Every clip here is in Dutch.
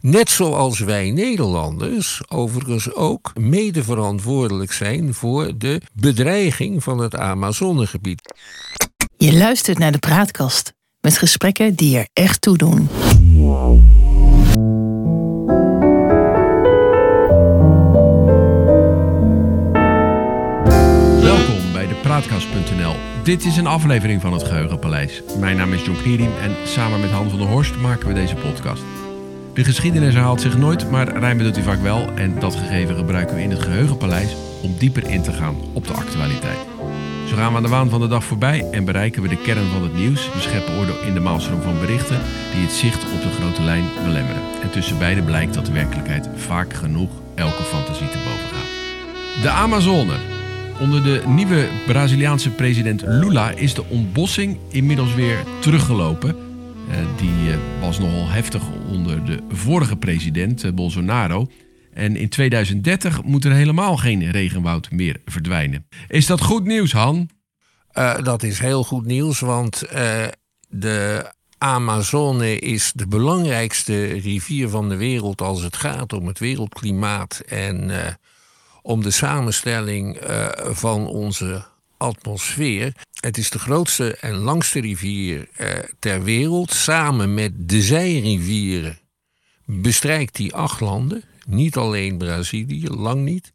Net zoals wij Nederlanders overigens ook mede verantwoordelijk zijn voor de bedreiging van het Amazonegebied. Je luistert naar de praatkast met gesprekken die er echt toe doen. Welkom bij de Praatkast.nl. Dit is een aflevering van het Geheugenpaleis. Mijn naam is John Kierim en samen met Han van der Horst maken we deze podcast. De geschiedenis herhaalt zich nooit, maar rijmen doet hij vaak wel. En dat gegeven gebruiken we in het Geheugenpaleis om dieper in te gaan op de actualiteit. Zo gaan we aan de waan van de dag voorbij en bereiken we de kern van het nieuws. We scheppen orde in de maalstroom van berichten die het zicht op de grote lijn belemmeren. En tussen beiden blijkt dat de werkelijkheid vaak genoeg elke fantasie te boven gaat. De Amazone. Onder de nieuwe Braziliaanse president Lula is de ontbossing inmiddels weer teruggelopen. Uh, die uh, was nogal heftig onder de vorige president uh, Bolsonaro. En in 2030 moet er helemaal geen regenwoud meer verdwijnen. Is dat goed nieuws, Han? dat is heel goed nieuws, want de Amazone is de belangrijkste rivier van de wereld als het gaat om het wereldklimaat en om de samenstelling van onze atmosfeer. Het is de grootste en langste rivier eh, ter wereld. Samen met de zijrivieren bestrijkt die acht landen. Niet alleen Brazilië, lang niet.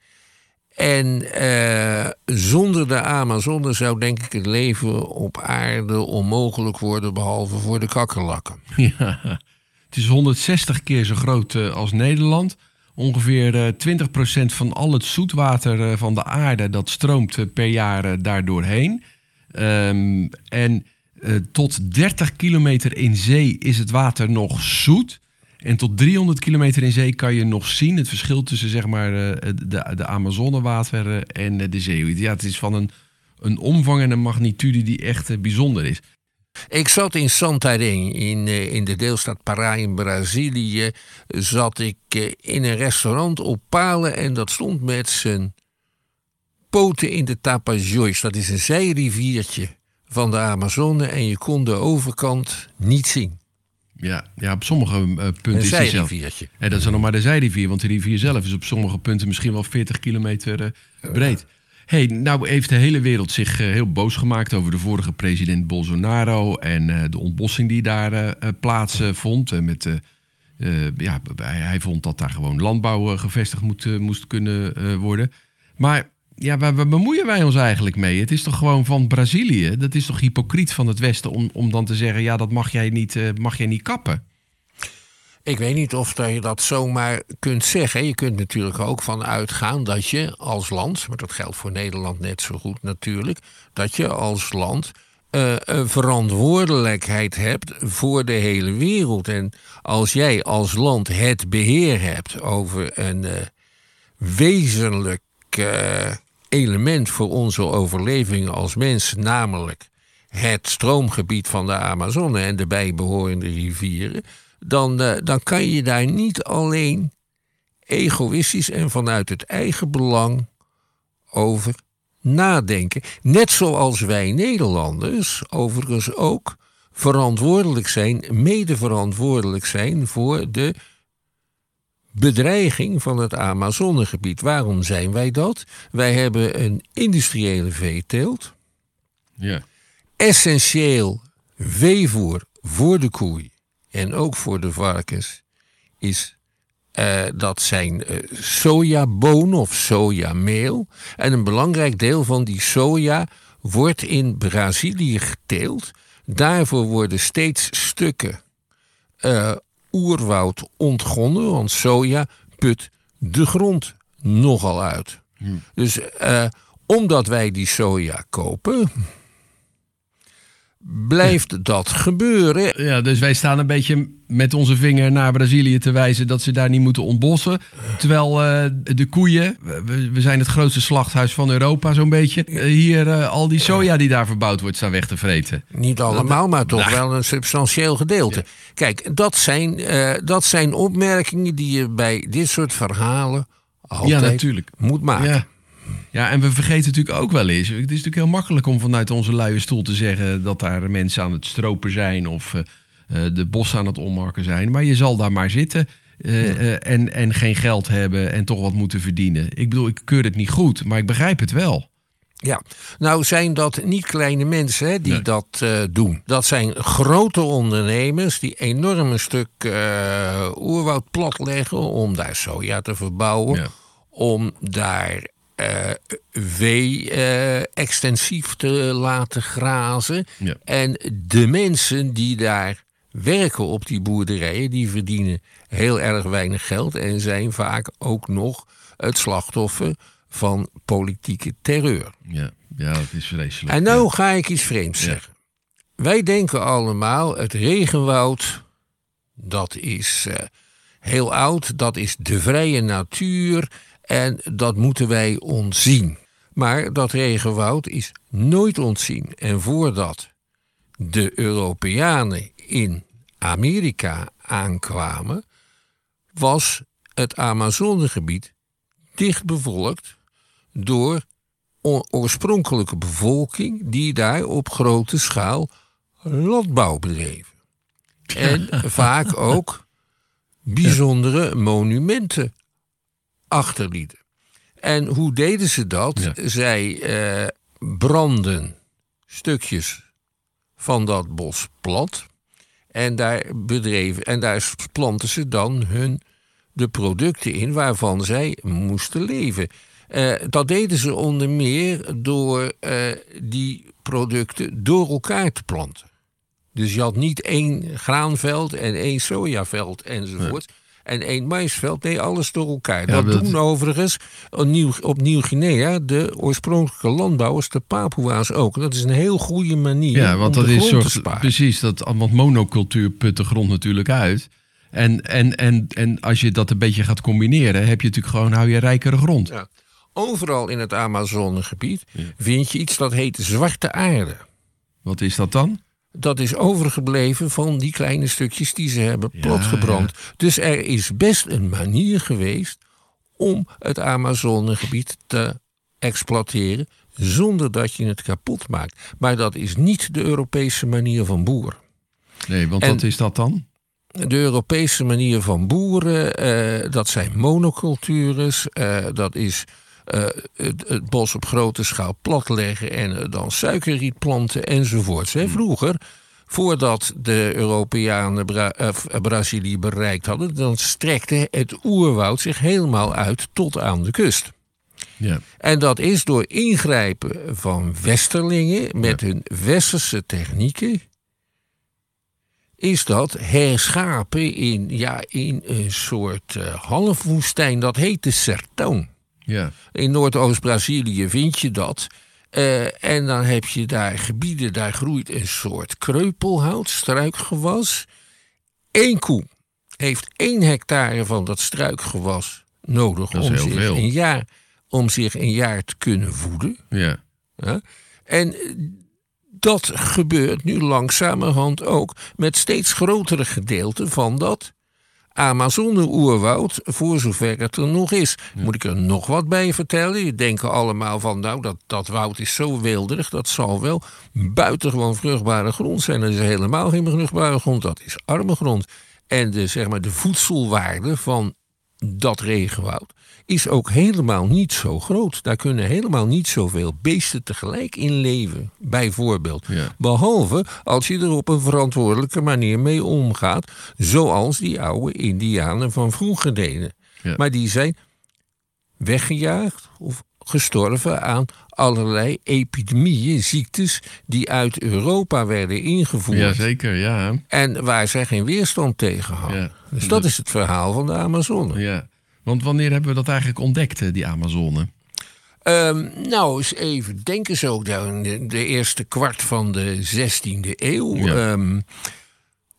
En eh, zonder de Amazone zou denk ik het leven op aarde onmogelijk worden, behalve voor de kakkerlakken. Ja, het is 160 keer zo groot uh, als Nederland. Ongeveer 20% eh, van al het zoetwater eh, van de aarde dat stroomt eh, per jaar daar doorheen. Um, en tot 30 kilometer in zee is het water nog zoet. En tot 300 kilometer in zee kan je nog zien het verschil tussen zeg maar, de, de Amazonewater en de zee. Ja, het is van een, een omvang en een magnitude die echt bijzonder is. Ik zat in Santarém, in, eh, in de deelstaat Pará in Brazilië. Zat ik eh, in een restaurant op palen en dat stond met zijn poten in de Tapajós. Dat is een zijriviertje van de Amazone en je kon de overkant niet zien. Ja, ja op sommige uh, punten een is het zijriviertje. En dat is dan nog maar de zijrivier, want de rivier zelf is op sommige punten misschien wel 40 kilometer uh, breed hey, nou heeft de hele wereld zich uh, heel boos gemaakt over de vorige president Bolsonaro en uh, de ontbossing die daar uh, plaatsvond. met, ja, hij vond dat daar gewoon landbouw gevestigd moet, moest kunnen worden. Maar ja, waar, waar, bemoeien wij ons eigenlijk mee? Het is toch gewoon van Brazilië? Dat is toch hypocriet van het Westen om, om dan te zeggen: ja, dat mag jij niet, mag jij niet kappen? Ik weet niet of je dat zomaar kunt zeggen. Je kunt natuurlijk ook van uitgaan dat je als land, maar dat geldt voor Nederland net zo goed natuurlijk, dat je als land uh, een verantwoordelijkheid hebt voor de hele wereld. En als jij als land het beheer hebt over een uh, wezenlijk uh, element voor onze overleving als mens, namelijk het stroomgebied van de Amazone en de bijbehorende rivieren dan, uh, dan kan je daar niet alleen egoïstisch en vanuit het eigen belang over nadenken. Net zoals wij Nederlanders overigens ook verantwoordelijk zijn, mede verantwoordelijk zijn voor de bedreiging van het Amazonegebied. Waarom zijn wij dat? Wij hebben een industriële veeteelt. Ja. Essentieel veevoer voor de koei en ook voor de varkens is uh, dat zijn uh, sojabonen of sojameel. En een belangrijk deel van die soja wordt in Brazilië geteeld. Daarvoor worden steeds stukken uh, oerwoud ontgonnen, want soja put de grond nogal uit. Hmm. Dus omdat wij die soja kopen, blijft dat gebeuren. Ja, dus wij staan een beetje met onze vinger naar Brazilië te wijzen dat ze daar niet moeten ontbossen. Terwijl uh, de koeien, we, we, zijn het grootste slachthuis van Europa zo'n beetje, uh, hier uh, al die soja die daar verbouwd wordt staan weg te vreten. Niet allemaal, maar toch nou. wel een substantieel gedeelte. Ja. Kijk, dat zijn, dat zijn opmerkingen die je bij dit soort verhalen altijd ja, natuurlijk. moet maken. Ja. Ja, en we vergeten natuurlijk ook wel eens. Het is natuurlijk heel makkelijk om vanuit onze luie stoel te zeggen dat daar mensen aan het stropen zijn of uh, de bossen aan het ommarken zijn. Maar je zal daar maar zitten. eh, eh, en, en geen geld hebben en toch wat moeten verdienen. Ik bedoel, ik keur het niet goed, maar ik begrijp het wel. Ja, nou zijn dat niet kleine mensen hè, die Nee. dat eh, doen. Dat zijn grote ondernemers die enorm een stuk eh, oerwoud platleggen om daar soja te verbouwen. Ja. Om daar eh, vee eh, extensief te laten grazen. Ja. En de mensen die daar werken op die boerderijen, die verdienen heel erg weinig geld en zijn vaak ook nog het slachtoffer van politieke terreur. Ja, ja dat is vreselijk. En nou ga ik iets vreemds Ja. zeggen. Wij denken allemaal, het regenwoud, dat is eh, heel oud, dat is de vrije natuur en dat moeten wij ontzien. Maar dat regenwoud is nooit ontzien. En voordat de Europeanen in Amerika aankwamen, was het Amazonegebied dicht bevolkt door oorspronkelijke bevolking die daar op grote schaal landbouw bedreven. En vaak ook bijzondere monumenten achterlieten. En hoe deden ze dat? Ja. Zij eh, branden stukjes van dat bos plat. En daar bedreven en daar planten ze dan hun de producten in waarvan zij moesten leven. Eh, dat deden ze onder meer door eh, die producten door elkaar te planten. Dus je had niet één graanveld en één sojaveld enzovoort. En één maisveld. Nee, alles door elkaar. dat, dat- doen overigens op Nieuw- op Nieuw-Guinea de oorspronkelijke landbouwers, de Papua's ook. Dat is een heel goede manier Ja, want om dat de is soort, precies, dat, want monocultuur put de grond natuurlijk uit. En, en, en, en als je dat een beetje gaat combineren, heb je natuurlijk gewoon, hou je rijkere grond. Ja. Overal in het Amazonegebied vind je iets dat heet zwarte aarde. Wat is dat dan? Dat is overgebleven van die kleine stukjes die ze hebben platgebrand. Dus er is best een manier geweest om het Amazonegebied te exploiteren zonder dat je het kapot maakt. Maar dat is niet de Europese manier van boeren. Nee, want En- wat is dat dan? De Europese manier van boeren, eh, dat zijn monocultures. eh, dat is eh, het, het bos op grote schaal platleggen en dan suikerriet planten enzovoorts. Hè. Vroeger, voordat de Europeanen Bra- eh, Brazilië bereikt hadden, dan strekte het oerwoud zich helemaal uit tot aan de kust. Ja. En dat is door ingrijpen van westerlingen met hun westerse technieken. Is dat herschapen in, ja, in een soort eh, halfwoestijn. Dat heet de sertão. Ja. In Noordoost-Brazilië vind je dat. Eh, en dan heb je daar gebieden, daar groeit een soort kreupelhout, struikgewas. Eén koe heeft één hectare van dat struikgewas nodig om zich, veel. een jaar, om zich een jaar te kunnen voeden. Ja. Ja? En eh, dat gebeurt nu langzamerhand ook met steeds grotere gedeelten van dat Amazone-oerwoud, voor zover het er nog is. Moet ik er nog wat bij vertellen? Je denken allemaal van, nou, dat, dat woud is zo wilderig, dat zal wel buitengewoon vruchtbare grond zijn. Dat is helemaal geen vruchtbare grond, dat is arme grond. En de, zeg maar, de voedselwaarde van dat regenwoud is ook helemaal niet zo groot. Daar kunnen helemaal niet zoveel beesten tegelijk in leven, bijvoorbeeld. Ja. Behalve als je er op een verantwoordelijke manier mee omgaat, zoals die oude Indianen van vroeger deden. Ja. Maar die zijn weggejaagd of gestorven aan allerlei epidemieën, ziektes die uit Europa werden ingevoerd. Jazeker, ja. En waar zij geen weerstand tegen hadden. Ja. Dus dat is het verhaal van de Amazone. ja. Want wanneer hebben we dat eigenlijk ontdekt, eh, die Amazone? Ehm, nou, eens even denken zo. De, de, de eerste kwart van de 16e eeuw. Ja. Ehm,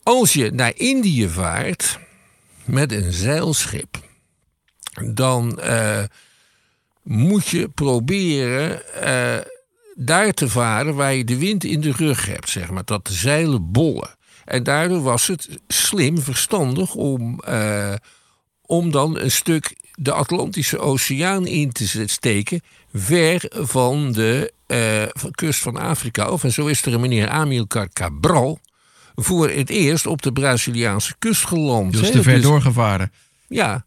als je naar Indië vaart met een zeilschip, dan eh, moet je proberen eh, daar te varen waar je de wind in de rug hebt, zeg maar. Dat de zeilen bollen. En daardoor was het slim, verstandig om, om dan een stuk de Atlantische Oceaan in te steken, ver van de eh, kust van Afrika. Of en zo is er een meneer Amilcar Cabral voor het eerst op de Braziliaanse kust geland. Hè. te ver Dus- doorgevaren. Ja,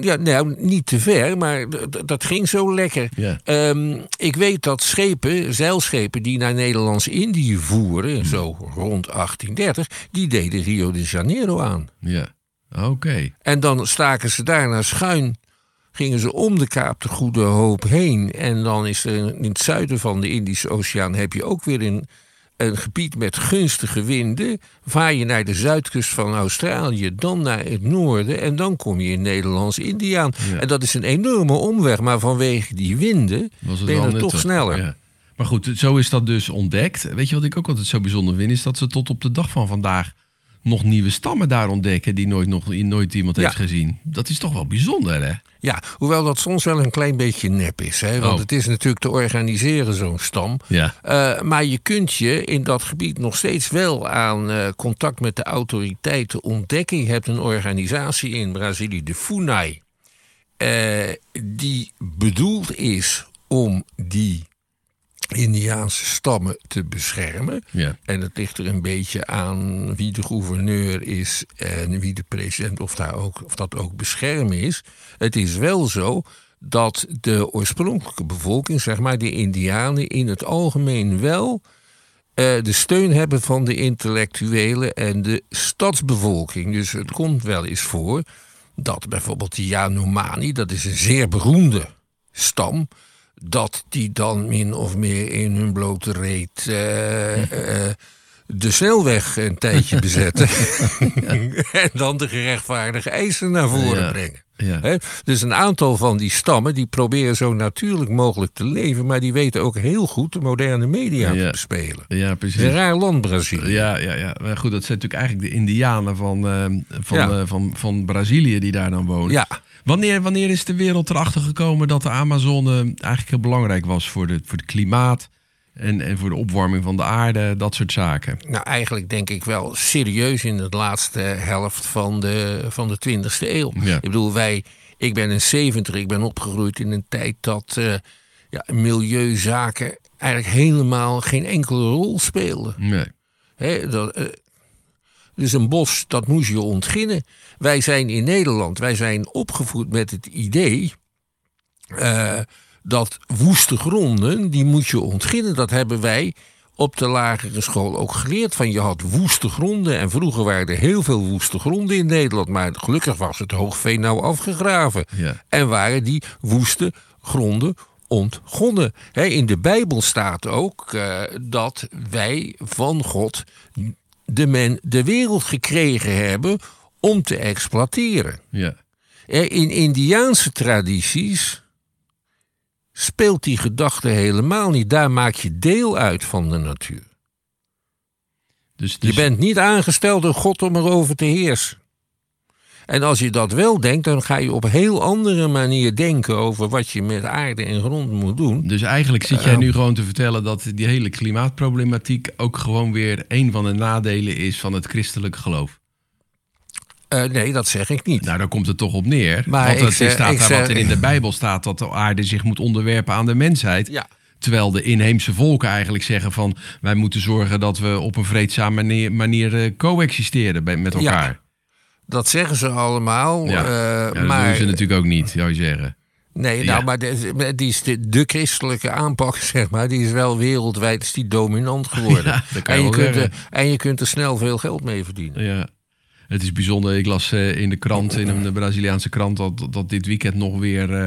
ja, nou, niet te ver, maar dat ging zo lekker. Ehm, ik weet dat schepen, zeilschepen die naar Nederlands-Indië voeren, zo rond 1830, die deden Rio de Janeiro aan. Ja. Oké. En dan staken ze daarna schuin, gingen ze om de Kaap de Goede Hoop heen. En dan is er in het zuiden van de Indische Oceaan heb je ook weer een, een gebied met gunstige winden. Vaar je naar de zuidkust van Australië, dan naar het noorden en dan kom je in Nederlands-Indië aan. Ja. En dat is een enorme omweg, maar vanwege die winden ben je toch sneller. Ja. Maar goed, zo is dat dus ontdekt. Weet je wat ik ook altijd zo bijzonder vind? Is dat ze tot op de dag van vandaag nog nieuwe stammen daar ontdekken die nooit, nog, nooit iemand Ja. heeft gezien. Dat is toch wel bijzonder, hè? Ja, hoewel dat soms wel een klein beetje nep is. Hè? Want Oh. het is natuurlijk te organiseren, zo'n stam. Ja. Eh, maar je kunt je in dat gebied nog steeds wel aan eh, contact met de autoriteiten ontdekken. Je hebt een organisatie in Brazilië, de FUNAI, eh, die bedoeld is om die Indiaanse stammen te beschermen. Ja. En het ligt er een beetje aan wie de gouverneur is en wie de president, of, daar ook, of dat ook beschermen is. Het is wel zo dat de oorspronkelijke bevolking, zeg maar de Indianen, in het algemeen wel eh, de steun hebben van de intellectuelen en de stadsbevolking. Dus het komt wel eens voor dat bijvoorbeeld de Yanomami, dat is een zeer beroemde stam, dat die dan min of meer in hun blote reet eh, eh, de snelweg een tijdje bezetten. en dan de gerechtvaardige eisen naar voren Ja. brengen. Ja. Dus een aantal van die stammen die proberen zo natuurlijk mogelijk te leven, maar die weten ook heel goed de moderne media Ja. te bespelen. ja, precies. een raar land, Brazilië. Ja, ja, ja. Maar goed, dat zijn natuurlijk eigenlijk de Indianen van, eh, van, Ja. eh, van, van Brazilië die daar dan wonen. Ja. Wanneer, wanneer is de wereld erachter gekomen dat de Amazone eigenlijk heel belangrijk was voor, de, voor het klimaat en, en voor de opwarming van de aarde, dat soort zaken? Nou, eigenlijk denk ik wel serieus in de laatste helft van de, van de 20e eeuw. Ja. Ik bedoel, wij, ik ben een 70, ik ben opgegroeid in een tijd dat eh, ja, milieuzaken eigenlijk helemaal geen enkele rol speelden. Nee. Dat, eh, dus een bos, dat moest je ontginnen. Wij zijn in Nederland, wij zijn opgevoed met het idee eh, dat woeste gronden, die moet je ontginnen. Dat hebben wij op de lagere school ook geleerd. Van je had woeste gronden en vroeger waren er heel veel woeste gronden in Nederland. Maar gelukkig was het hoogveen nou afgegraven. Ja. En waren die woeste gronden ontgonnen. In de Bijbel staat ook eh, dat wij van God de, men, de wereld gekregen hebben om te exploiteren. Ja. In Indiaanse tradities speelt die gedachte helemaal niet. Daar maak je deel uit van de natuur. Dus, Je dus, bent niet aangesteld door God om erover te heersen. En als je dat wel denkt, dan ga je op een heel andere manier denken over wat je met aarde en grond moet doen. dus eigenlijk zit jij nu gewoon te vertellen dat die hele klimaatproblematiek ook gewoon weer een van de nadelen is van het christelijk geloof. Eh, nee, dat zeg ik niet. Nou, daar komt het toch op neer. Maar Want het zeg- staat ik daar zeg- wat er in de Bijbel staat dat de aarde zich moet onderwerpen aan de mensheid. Ja. Terwijl de inheemse volken eigenlijk zeggen van wij moeten zorgen dat we op een vreedzame manier, manier eh, coexisteren bij- met Ja, elkaar. Dat zeggen ze allemaal. Ja, eh, Ja, dat maar doen ze natuurlijk ook niet, zou je zeggen. Nee, nou, maar de, die is de, de christelijke aanpak, zeg maar, die is wel wereldwijd is die dominant geworden. En, je kunt er, en je kunt er snel veel geld mee verdienen. Ja. Het is bijzonder. Ik las eh, in de krant, in een Braziliaanse krant, dat, dat dit weekend nog weer eh,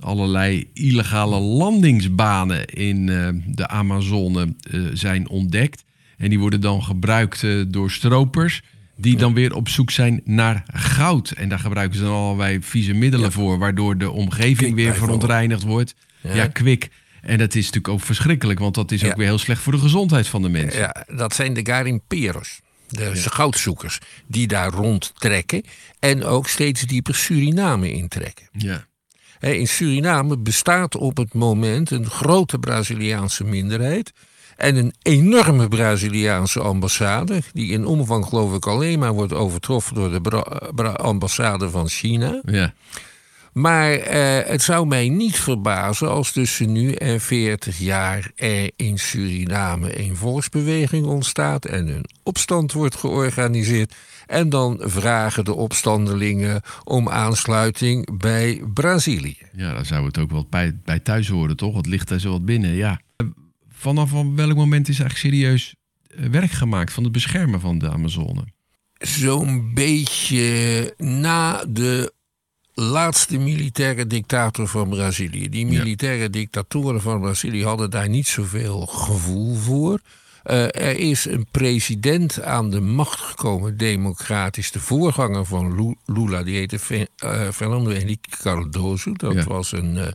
allerlei illegale landingsbanen in eh, de Amazone zijn ontdekt. En die worden dan gebruikt door stropers. Die dan weer op zoek zijn naar goud. En daar gebruiken ze dan allerlei vieze middelen voor. Waardoor de omgeving weer verontreinigd wordt. Ja, Ja. kwik. En dat is natuurlijk ook verschrikkelijk. Want dat is Ja. ook weer heel slecht voor de gezondheid van de mensen. Ja, dat zijn de garimperos, de goudzoekers, die daar rondtrekken en ook steeds dieper Suriname intrekken. Ja. In Suriname bestaat op het moment een grote Braziliaanse minderheid. En een enorme Braziliaanse ambassade, die in omvang geloof ik alleen maar wordt overtroffen door de ambassade van China. ja. Maar eh, het zou mij niet verbazen als tussen nu en 40 jaar er in Suriname een volksbeweging ontstaat en een opstand wordt georganiseerd. En dan vragen de opstandelingen om aansluiting bij Brazilië. Ja, dan zou het ook wel bij, bij thuis horen, toch? Het ligt daar zo wat binnen, ja. Vanaf welk moment is eigenlijk serieus eh, werk gemaakt van het beschermen van de Amazone? Zo'n beetje na de laatste militaire dictator van Brazilië. Die militaire dictatoren van Brazilië hadden daar niet zoveel gevoel voor. Uh, er is een president aan de macht gekomen, democratisch. De voorganger van Lula, die heette uh, Fernando Henrique Cardoso. Dat ja. was een uh,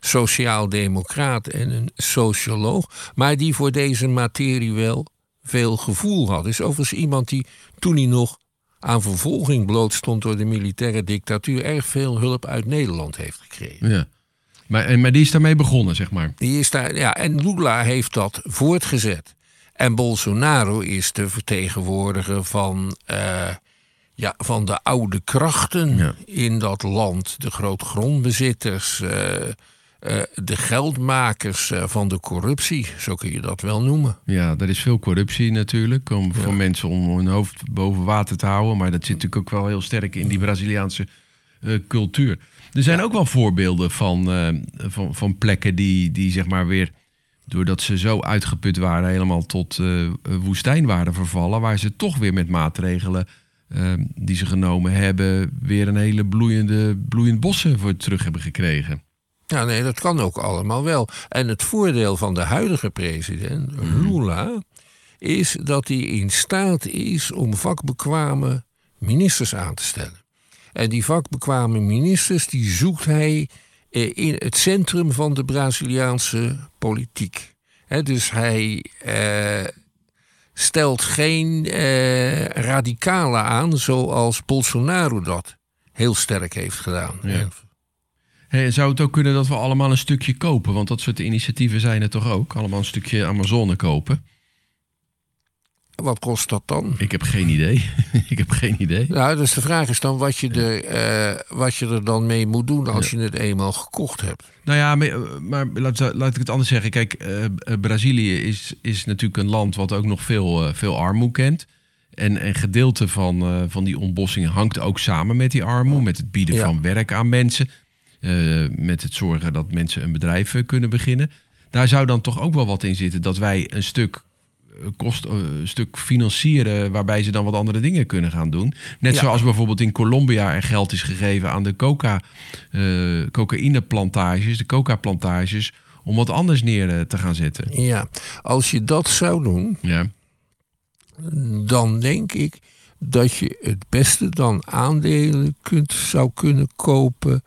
sociaal-democraat en een socioloog. Maar die voor deze materie wel veel gevoel had. Is overigens iemand die toen hij nog aan vervolging blootstond door de militaire dictatuur, erg veel hulp uit Nederland heeft gekregen. Ja. Maar, maar die is daarmee begonnen, zeg maar. Die is daar, ja, en Lula heeft dat voortgezet. En Bolsonaro is de vertegenwoordiger van, uh, ja, van de oude krachten in dat land. De grootgrondbezitters, uh, uh, de geldmakers van de corruptie, zo kun je dat wel noemen. Ja, er is veel corruptie natuurlijk, om, voor mensen om hun hoofd boven water te houden. Maar dat zit natuurlijk ook wel heel sterk in die Braziliaanse cultuur. Er zijn ook wel voorbeelden van, van, van plekken die, die zeg maar weer doordat ze zo uitgeput waren, helemaal tot woestijn waren vervallen, waar ze toch weer met maatregelen die ze genomen hebben, weer een hele bloeiende, bloeiend bossen voor terug hebben gekregen. Ja, nee, dat kan ook allemaal wel. En het voordeel van de huidige president, mhm. Lula, is dat hij in staat is om vakbekwame ministers aan te stellen. En die vakbekwame ministers, die zoekt hij eh, in het centrum van de Braziliaanse politiek. dus hij eh, stelt geen uh, radicalen aan zoals Bolsonaro dat heel sterk heeft gedaan. Ja. Hey, zou het ook kunnen dat we allemaal een stukje kopen? Want dat soort initiatieven zijn er toch ook? Allemaal een stukje Amazone kopen? Wat kost dat dan? Ik heb geen idee. ik heb geen idee. Nou, dus de vraag is dan wat je er, uh, wat je er dan mee moet doen als je het eenmaal gekocht hebt. Nou ja, maar, maar laat, laat, ik het anders zeggen. Kijk, uh, Brazilië is, is natuurlijk een land wat ook nog veel, uh, veel armoede kent. En een gedeelte van, van die ontbossing hangt ook samen met die armoede. Met het bieden van werk aan mensen. Met het zorgen dat mensen een bedrijf kunnen beginnen. Daar zou dan toch ook wel wat in zitten dat wij een stuk kost eh, een stuk financieren waarbij ze dan wat andere dingen kunnen gaan doen. Net zoals bijvoorbeeld in Colombia er geld is gegeven aan de coca, uh, cocaïneplantages, de coca-plantages, om wat anders neer eh, te gaan zetten. Ja, als je dat zou doen, ja. dan denk ik dat je het beste dan aandelen kunt, zou kunnen kopen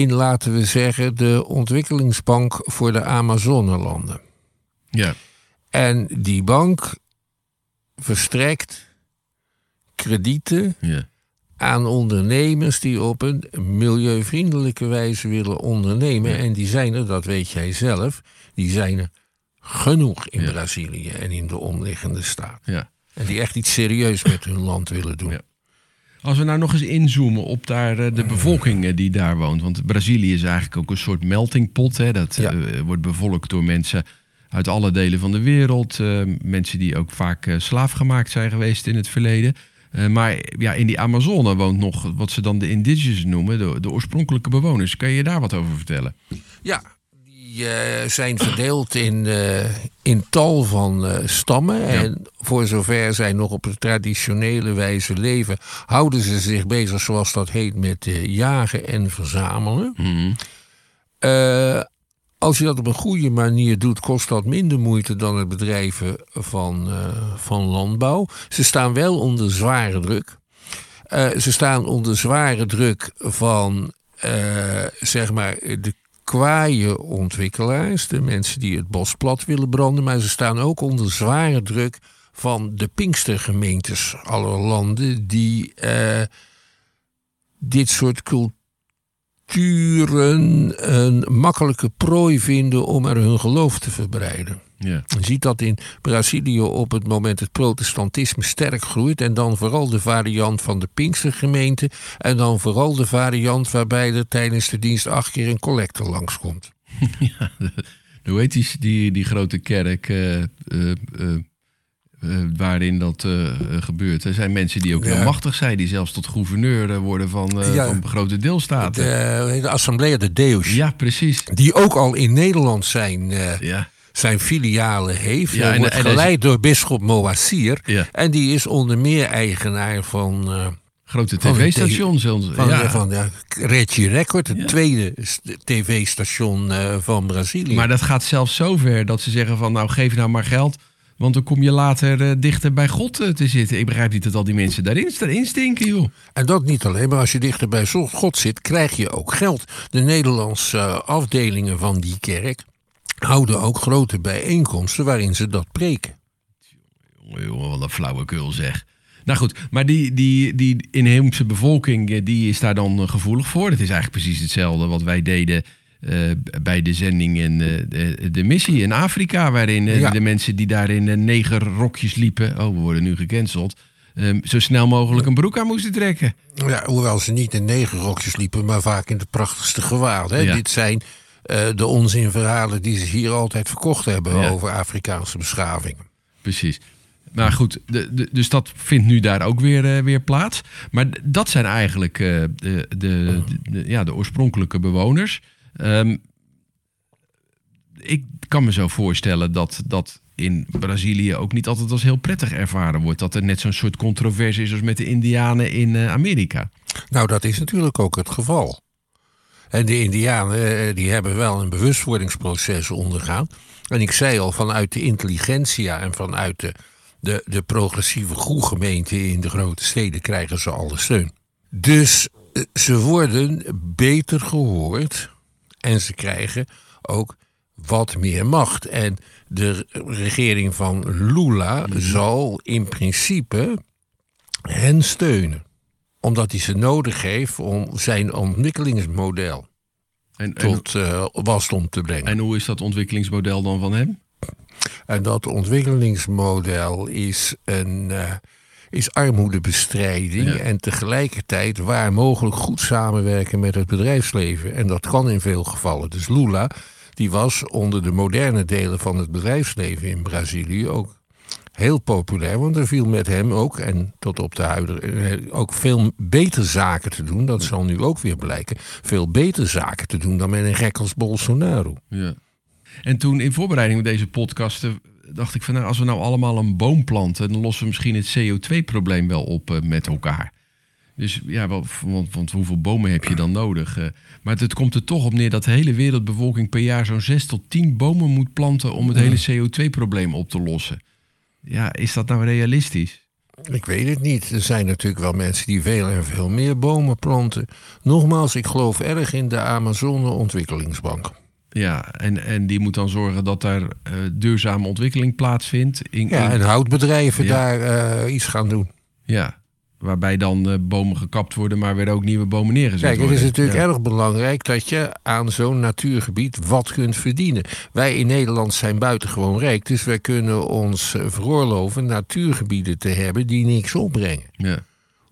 in, laten we zeggen, de ontwikkelingsbank voor de Amazonelanden. Ja. En die bank verstrekt kredieten ja. aan ondernemers die op een milieuvriendelijke wijze willen ondernemen. En die zijn er, dat weet jij zelf, die zijn er genoeg in Brazilië en in de omliggende staten. Ja. En die echt iets serieus met hun land willen doen. Als we nou nog eens inzoomen op daar, eh, de bevolking eh, die daar woont. Want Brazilië is eigenlijk ook een soort meltingpot. Hè? Dat uh, wordt bevolkt door mensen uit alle delen van de wereld. Uh, mensen die ook vaak uh, slaafgemaakt zijn geweest in het verleden. Uh, maar ja, in die Amazone woont nog wat ze dan de indigenous noemen, de, de oorspronkelijke bewoners. Kan je daar wat over vertellen? Ja, die zijn verdeeld in, in tal van stammen. En voor zover zij nog op de traditionele wijze leven, houden ze zich bezig, zoals dat heet, met jagen en verzamelen. Mm als je dat op een goede manier doet, kost dat minder moeite dan het bedrijven van, van landbouw. Ze staan wel onder zware druk. Ze staan onder zware druk van zeg maar de kwaaie ontwikkelaars, de mensen die het bos plat willen branden, maar ze staan ook onder zware druk van de Pinkstergemeentes aller landen die dit soort culturen een makkelijke prooi vinden om er hun geloof te verbreiden. Ja. Je ziet dat in Brazilië op het moment het protestantisme sterk groeit. En dan vooral de variant van de Pinkstergemeente. En dan vooral de variant waarbij er tijdens de dienst acht keer een collector langskomt. ja, hoe heet die, die, die grote kerk eh, eh, eh, waarin dat gebeurt? Er zijn mensen die ook Ja. heel machtig zijn, die zelfs tot gouverneur worden van, Ja. van grote deelstaten. De, de de Deus. Ja, precies. Die ook al in Nederland zijn, Ja. Zijn filialen heeft. Ja, Hij en- wordt is- geleid door bisschop Moassir. Ja. En die is onder meer eigenaar van, eh, Grote Van zelfs. van, ja. van ja, Reggie Record, het Ja. tweede st- tv-station eh, van Brazilië. Maar dat gaat zelfs zo ver dat ze zeggen van nou geef nou maar geld. Want dan kom je later eh, dichter bij God eh, te zitten. Ik begrijp niet dat al die mensen daarin, daarin stinken, joh. En dat niet alleen, maar als je dichter bij God zit, krijg je ook geld. De Nederlandse eh, afdelingen van die kerk houden ook grote bijeenkomsten waarin ze dat preken. Jongen, jongen, wat een flauwekul zeg. Nou goed, maar die, die, die inheemse bevolking eh, die is daar dan eh, gevoelig voor. Het is eigenlijk precies hetzelfde wat wij deden eh, bij de zending in eh, de, de missie in Afrika. Waarin Ja. de mensen die daar in negerrokjes liepen... oh, we worden nu gecanceld... eh, zo snel mogelijk een broek aan moesten trekken. Ja, hoewel ze niet in negerrokjes liepen, maar vaak in de prachtigste gewaad. Hè? Ja. Dit zijn eh, de onzinverhalen die ze hier altijd verkocht hebben Ja. over Afrikaanse beschavingen. Precies. Maar goed, de, de- dus dat vindt nu daar ook weer, eh, weer plaats. Maar dat zijn eigenlijk eh, de, de, de- ja, de oorspronkelijke bewoners. Ehm, ik kan me zo voorstellen dat dat in Brazilië ook niet altijd als heel prettig ervaren wordt. Dat er net zo'n soort controverse is als met de Indianen in Amerika. Nou, dat is natuurlijk ook het geval. En de Indianen eh, die hebben wel een bewustwordingsproces ondergaan. En ik zei al, vanuit de intelligentsia en vanuit de, de, de progressieve groegemeenten in de grote steden krijgen ze alle steun. Dus eh, ze worden beter gehoord en ze krijgen ook wat meer macht. En de regering van Lula zal in principe hen steunen omdat hij ze nodig heeft om zijn ontwikkelingsmodel En, en, tot eh wasdom te brengen. en hoe is dat ontwikkelingsmodel dan van hem? En dat ontwikkelingsmodel is, een, eh, is armoedebestrijding Ja. en tegelijkertijd waar mogelijk goed samenwerken met het bedrijfsleven. En dat kan in veel gevallen. Dus Lula, die was onder de moderne delen van het bedrijfsleven in Brazilië ook heel populair. Want er viel met hem ook, en tot op de huidige, eh, ook veel beter zaken te doen. Dat zal nu ook weer blijken. Veel beter zaken te doen dan met een gek als Bolsonaro. Ja. En toen in voorbereiding met deze podcast eh, dacht ik van nou, als we nou allemaal een boom planten, dan lossen we misschien het CO2-probleem wel op eh, met elkaar. Dus ja, wel, want, want hoeveel bomen heb je dan nodig? maar het, het komt er toch op neer dat de hele wereldbevolking per jaar zo'n 6 tot 10 bomen moet planten om het hele CO2-probleem op te lossen. Ja, is dat nou realistisch? Ik weet het niet. Er zijn natuurlijk wel mensen die veel en veel meer bomen planten. Nogmaals, ik geloof erg in de Amazone Ontwikkelingsbank. Ja, en, en die moet dan zorgen dat daar eh, duurzame ontwikkeling plaatsvindt. In, Ja, in- en houtbedrijven Ja. daar eh, iets gaan doen. Ja, waarbij dan bomen gekapt worden, maar weer ook nieuwe bomen neergezet Kijk, het worden. is natuurlijk Ja. erg belangrijk dat je aan zo'n natuurgebied wat kunt verdienen. Wij in Nederland zijn buitengewoon rijk, dus wij kunnen ons veroorloven natuurgebieden te hebben die niks opbrengen. Ja.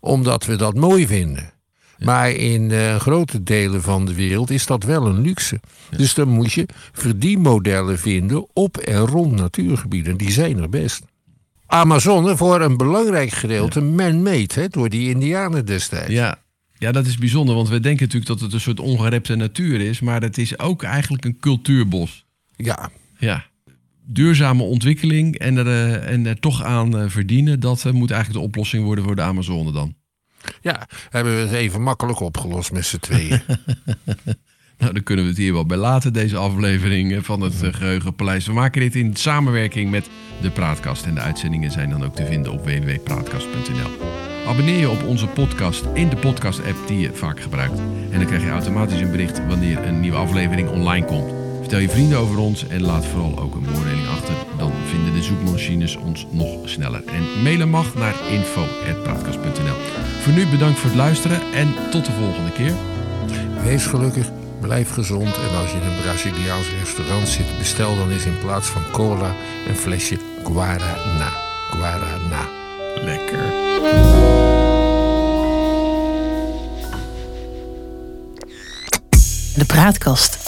Omdat we dat mooi vinden. Maar in eh, grote delen van de wereld is dat wel een luxe. Dus dan moet je verdienmodellen vinden op en rond natuurgebieden. Die zijn er best. Amazone voor een belangrijk gedeelte man-made, hè, door die indianen destijds. Ja. ja, dat is bijzonder, want we denken natuurlijk dat het een soort ongerepte natuur is, maar het is ook eigenlijk een cultuurbos. ja. Ja. Duurzame ontwikkeling en er, eh, en er toch aan eh, verdienen, dat eh, moet eigenlijk de oplossing worden voor de Amazone dan. Ja, hebben we het even makkelijk opgelost met z'n tweeën. Nou, dan kunnen we het hier wel bij laten, deze aflevering eh, van het eh, Geheugenpaleis. We maken dit in samenwerking met de Praatkast. En de uitzendingen zijn dan ook te vinden op www.praatkast.nl. Abonneer je op onze podcast in de podcast-app die je vaak gebruikt. En dan krijg je automatisch een bericht wanneer een nieuwe aflevering online komt. Vertel je vrienden over ons en laat vooral ook een beoordeling achter. Dan vinden de zoekmachines ons nog sneller. En mailen mag naar info.praatkast.nl. Voor nu bedankt voor het luisteren en tot de volgende keer. Wees gelukkig, blijf gezond en als je in een Braziliaans restaurant zit, bestel dan eens in plaats van cola een flesje Guarana. Guarana. Lekker. De Praatkast.